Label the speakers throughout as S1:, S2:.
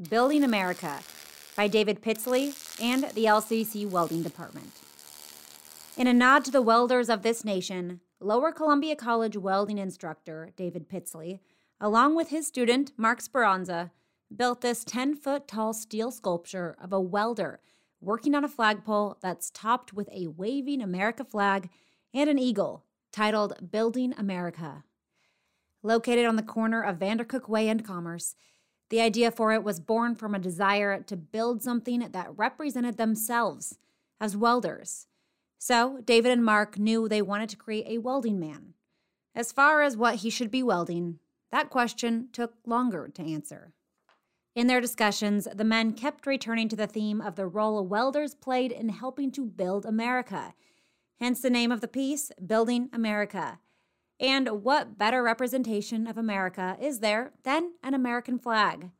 S1: Building America by David Pitsley and the LCC Welding Department. In a nod to the welders of this nation, Lower Columbia College welding instructor David Pitsley, along with his student Mark Speranza, built this 10 foot tall steel sculpture of a welder working on a flagpole that's topped with a waving America flag and an eagle titled Building America. Located on the corner of Vandercook Way and Commerce, the idea for it was born from a desire to build something that represented themselves as welders. So, David and Mark knew they wanted to create a welding man. As far as what he should be welding, that question took longer to answer. In their discussions, the men kept returning to the theme of the role welders played in helping to build America. Hence the name of the piece, Building America. And what better representation of America is there than an American flag?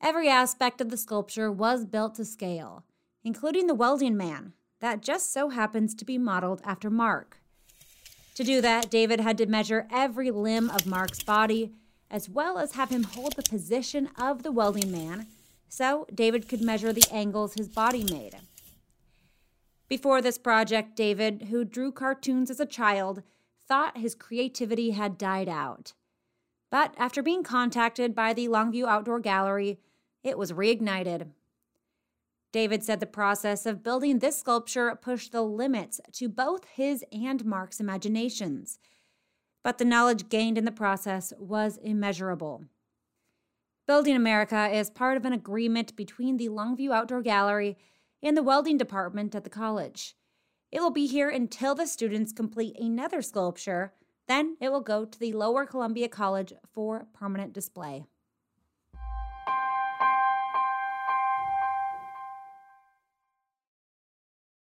S1: Every aspect of the sculpture was built to scale, including the welding man, that just so happens to be modeled after Mark. To do that, David had to measure every limb of Mark's body, as well as have him hold the position of the welding man, so David could measure the angles his body made. Before this project, David, who drew cartoons as a child, thought his creativity had died out. But after being contacted by the Longview Outdoor Gallery, it was reignited. David said the process of building this sculpture pushed the limits to both his and Mark's imaginations. But the knowledge gained in the process was immeasurable. Building America is part of an agreement between the Longview Outdoor Gallery and the welding department at the college. It will be here until the students complete another sculpture. Then it will go to the Lower Columbia College for permanent display.